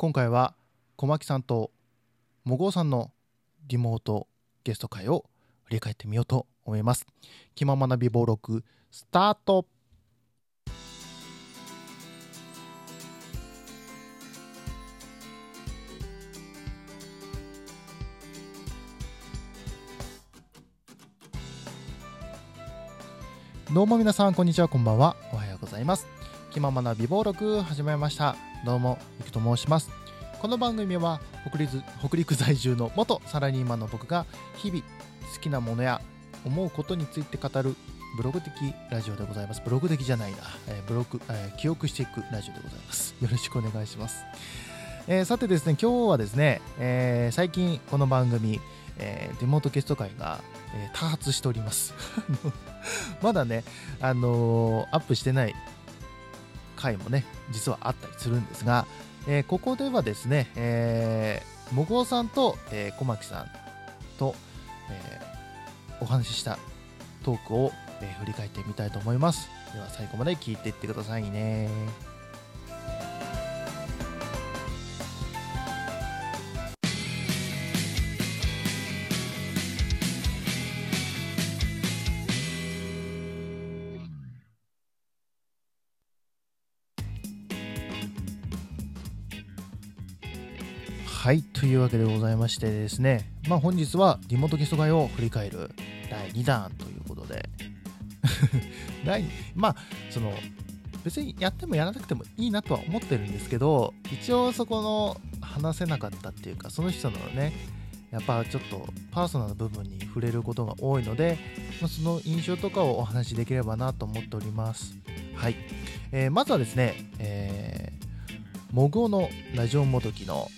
今回は小牧さんともごうさんのリモートゲスト会を振り返ってみようと思います。気ままな美貌録スタート。どうも皆さんこんにちはこんばんは。おはようございます。気ままな美貌録始めました。どうもゆきと申します。この番組は北陸北陸在住の元サラリーマンの僕が日々好きなものや思うことについて語るブログ的ラジオでございます。ブログ的じゃないな、えー、ブログ、えー、記憶していくラジオでございます。よろしくお願いします、えー、さてですね今日はですね、え最近この番組、えリモートゲスト会が、え多発しております。まだね、あのアップしてない回もね、実はあったりするんですが、えー、ここではですね、えー、もこうさんと、えー、小牧さんと、えー、お話ししたトークを、え、振り返ってみたいと思います。では最後まで聞いていってくださいね。はい、というわけでございましてですね、まあ本日はリモートゲスト会を振り返る第2弾ということで、第まあその別にやってもやらなくてもいいなとは思ってるんですけど、一応そこの話せなかったっていうか、その人のね、やっぱちょっとパーソナルな部分に触れることが多いので、まあ、その印象とかをお話しできればなと思っております。はい。えー、まずはですね、えー、モグオのラジオもどきの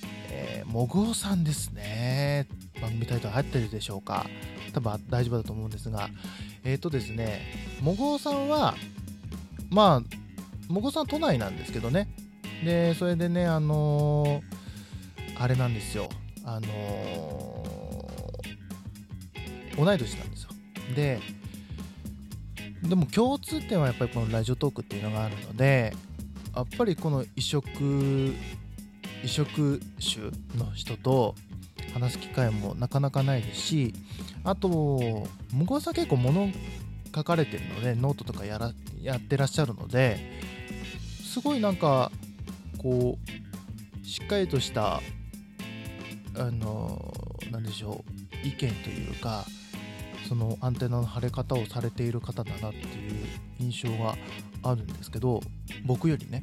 もぐおさんですね。番組タイトル入ってるでしょうか。多分大丈夫だと思うんですが、えっ、ー、とですね、もぐおさんは、まあ、もぐおさん都内なんですけどね。で、それでね、あのー、あれなんですよ。あのー、同い年なんですよ。で、でも共通点はやっぱりこのラジオトークっていうのがあるので、やっぱりこの異色異職種の人と話す機会もなかなかないですしあと向こうさん結構物書かれてるのでノートとかやらやってらっしゃるのですごいなんかこうしっかりとしたあの何でしょう意見というかそのアンテナの張れ方をされている方だなっていう印象があるんですけど僕よりね。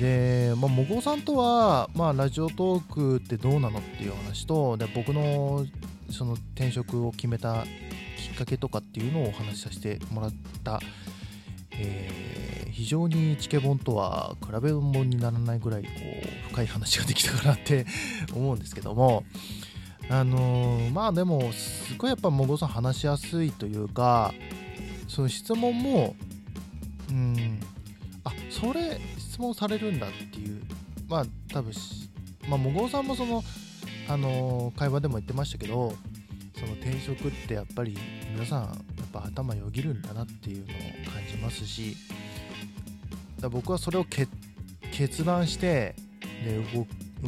で、まあ、もごさんとは、まあ、ラジオトークってどうなのっていう話とで僕のその転職を決めたきっかけとかっていうのをお話しさせてもらった、えー、非常にチケボンとは比べ物にならないぐらいこう深い話ができたかなって 思うんですけどもあのー、まあでもすごいやっぱもごさん話しやすいというかその質問もうんあそれ質問されるんだっていうまあ多分まあもごうさんもそのあの会話でも言ってましたけどその転職ってやっぱり皆さんやっぱ頭よぎるんだなっていうのを感じますしだ僕はそれを決断してで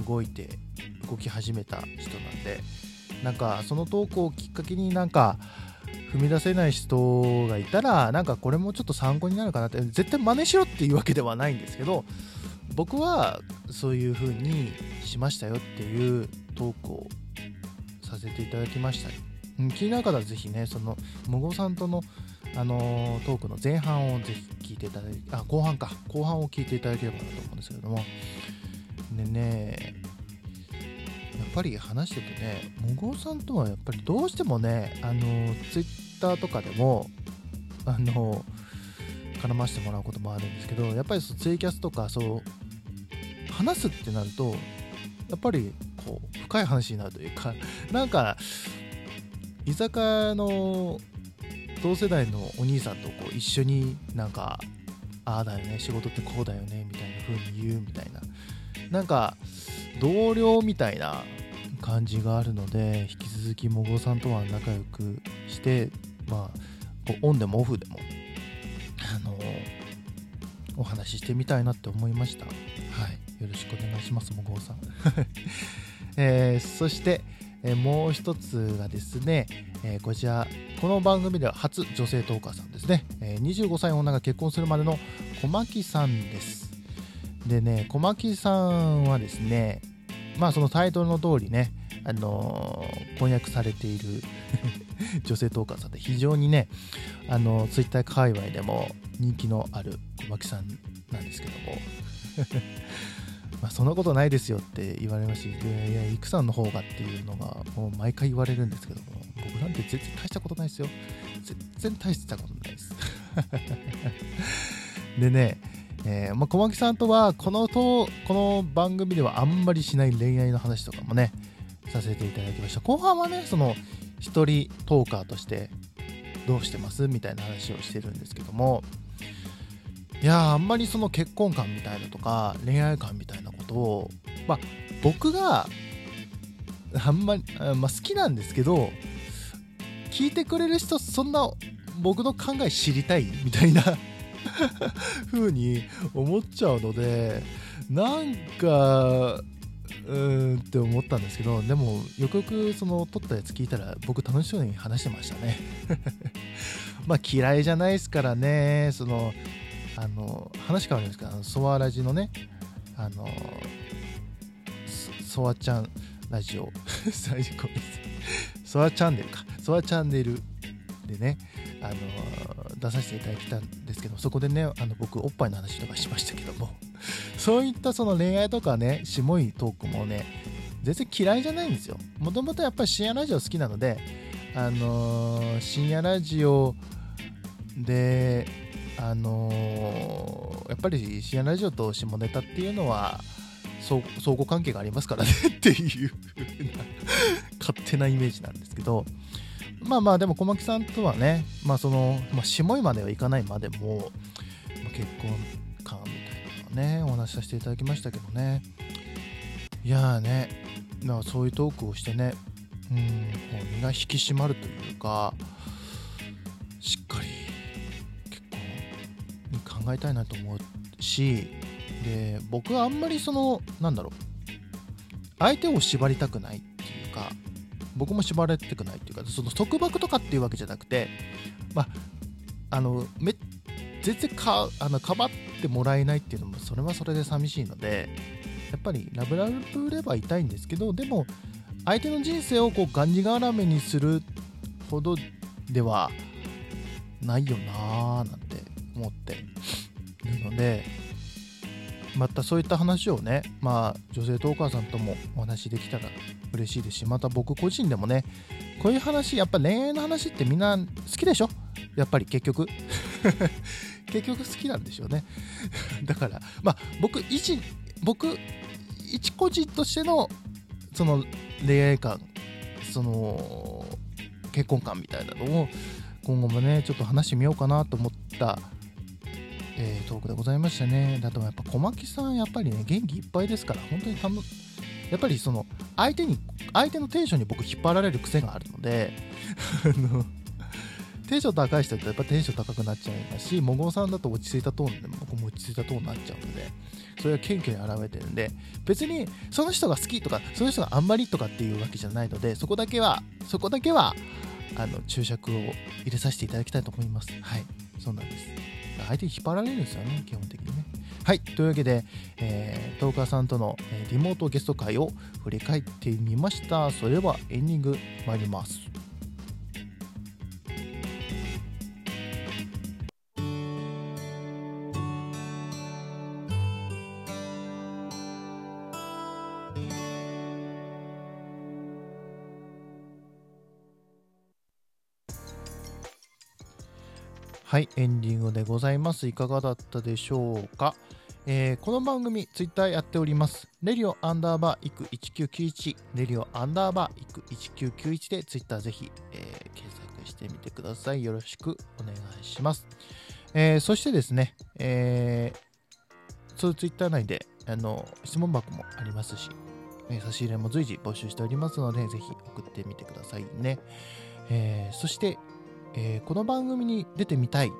動いて動き始めた人なんでなんかその投稿をきっかけになんか踏み出せない人がいたらなんかこれもちょっと参考になるかなって絶対真似しろっていうわけではないんですけど僕はそういう風にしましたよっていうトークをさせていただきました、気になる方はぜひねそのもごさんとのあのトークの前半をぜひ聞いていただいてあ後半か。後半を聞いていただければなと思うんですけれども。でねっぱり話しててねもごさんとはやっぱりどうしてもねあのツイッターとかでもあの絡ませてもらうこともあるんですけどやっぱりそツイキャスとかそう話すってなるとやっぱりこう深い話になるというか なんか居酒屋の同世代のお兄さんとこう一緒になんかああだよね仕事ってこうだよねみたいな風に言うみたいな。なんか同僚みたいな感じがあるので引き続きもごさんとは仲良くしてまあオンでもオフでもあのお話ししてみたいなって思いました。はい。よろしくお願いしますもごさん、えー、そして、え、もう一つがですね、え、こちらこの番組では初女性トーカーさんですね、え、25歳の女が結婚するまでの小牧さんです。でね小牧さんはですねまあそのタイトルの通りねあのー、婚約されている 女性トーカーさんで非常にね、あのー、ツイッター界隈でも人気のある小牧さんなんですけども まあそんなことないですよって言われますしいやいや、いくさんの方がっていうのがもう毎回言われるんですけども、僕なんて全然大したことないですよ。全然大したことないです。でね、えー、まあ、小牧さんとはこのとこの番組ではあんまりしない恋愛の話とかもねさせていただきました。後半はねその一人トーカーとしてどうしてますみたいな話をしてるんですけどもいやあんまりその結婚観みたいなとか恋愛観みたいなことをまあ僕があんまり、まあ、好きなんですけど聞いてくれる人そんな僕の考え知りたいみたいな 風に思っちゃうのでなんかうーんって思ったんですけどでもよくよくその撮ったやつ聞いたら僕楽しそうに話してましたね。まあ嫌いじゃないですからねそのあの話変わるんですけどソワラジのねあのソワちゃんラジオ。最高です。ソワチャンネルか。ソワチャンネルでねあの出させていただいたんですけどそこでねあの僕おっぱいの話とかしましたけども そういったその恋愛とかねしもいトークもね全然嫌いじゃないんですよ。もともとやっぱり深夜ラジオ好きなのであのー、深夜ラジオであのー、やっぱり深夜ラジオと下ネタっていうのは相互関係がありますからねっていう勝手なイメージなんですけどまあまあでも小牧さんとはねまあその、まあ、下いまではいかないまでも、ま、結婚観みたいなのをねお話しさせていただきましたけどね。いやーねまあそういうトークをしてねうんこう身が引き締まるというかしっかり結婚考えたいなと思うしで僕はあんまりそのなんだろう相手を縛りたくないっていうか僕も縛られてくないっていうかその束縛とかっていうわけじゃなくてまああのめ全然かあのかばってもらえないっていうのもそれはそれで寂しいのでやっぱりラブラブれば痛いんですけどでも相手の人生をこうがんじがらめにするほどではないよなーなんて思っているのでまたそういった話をね、まあ、女性トーカーさんともお話できたら嬉しいですし、また僕個人でもね、こういう話、やっぱ恋愛の話ってみんな好きでしょ？やっぱり結局。結局好きなんでしょうね。だから、まあ、僕、一、僕、一個人としての、その恋愛観、その、結婚観みたいなのを、今後もね、ちょっと話してみようかなと思ったえー、トークでございましたね。だとやっぱ小牧さん、やっぱりね、元気いっぱいですから、本当に楽やっぱりその、相手に、相手のテンションに僕引っ張られる癖があるので、テンション高い人ってやっぱテンション高くなっちゃいますし、もごさんだと落ち着いたトーンで、僕も落ち着いたトーンになっちゃうので、それは謙虚に表れてるんで、別にその人が好きとか、その人があんまりとかっていうわけじゃないので、そこだけは、そこだけは、あの、注釈を入れさせていただきたいと思います。はい。そうなんです。相手に引っ張られるんですよね、基本的にね。はい、というわけで、えー、トーカーさんとの、えー、リモートゲスト会を振り返ってみました。それではエンディング参ります。はい、エンディングでございます。いかがだったでしょうか、えー、この番組、ツイッターやっております。レディオアンダーバーイク1991、レディオアンダーバーイク1991でツイッターぜひ、えー、検索してみてください。よろしくお願いします。えー、そしてですね、えー、そういうツイッター内であの質問箱もありますし、え差し入れも随時募集しておりますので、ぜひ送ってみてくださいね。えそして、えー、この番組に出てみたいっ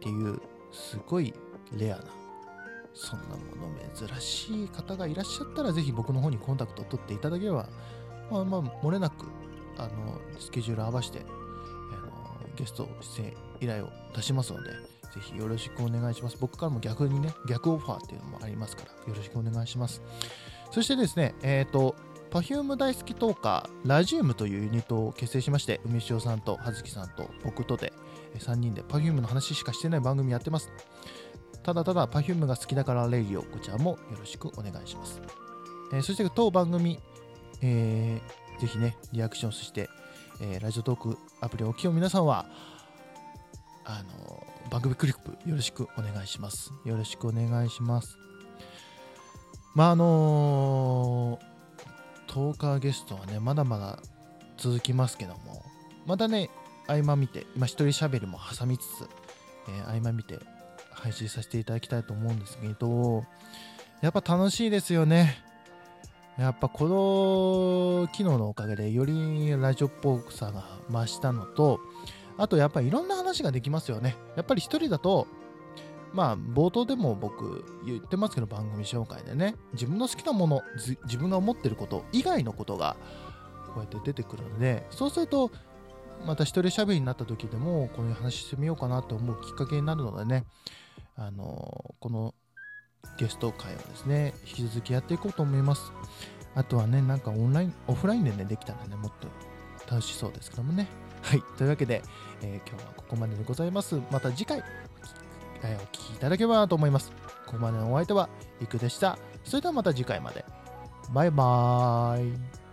ていうすごいレアなそんなもの珍しい方がいらっしゃったらぜひ僕の方にコンタクトを取っていただければまあまあ漏れなくあのスケジュール合わせてあのゲスト出演依頼を出しますのでぜひよろしくお願いします。僕からも逆にね逆オファーっていうのもありますから。よろしくお願いしますそしてですねえっ、ー、と Perfume 大好きトーカーラジウムというユニットを結成しまして梅塩さんと葉月さんと僕とで3人で Perfume の話しかしてない番組やってます。ただただ Perfume が好きだからレイディオこちらもよろしくお願いします、えー、そして当番組、えー、ぜひねリアクションそして、えー、ラジオトークアプリをお聞きの皆さんはあの番組クリップよろしくお願いします。よろしくお願いします。まああのー、トーカーゲストはねまだまだ続きますけどもまたね合間見て今一人喋りも挟みつつ、えー、合間見て配信させていただきたいと思うんですけどやっぱ楽しいですよね。やっぱこの機能のおかげでよりラジオっぽさが増したのとあとやっぱりいろんな話ができますよね。やっぱり一人だとまあ冒頭でも僕言ってますけど番組紹介でね自分の好きなもの自分が思ってること以外のことがこうやって出てくるのでそうするとまた一人喋りになった時でもこういう話してみようかなと思うきっかけになるのでねあのこのゲスト会をですね引き続きやっていこうと思います。あとはねなんかオンラインオフラインでねできたらねもっと楽しそうですけどもね。はい。というわけで、えー、今日はここまででございます。また次回、えー、お聴きいただければなと思います。ここまでのお相手はいくでした。それではまた次回まで。バイバーイ。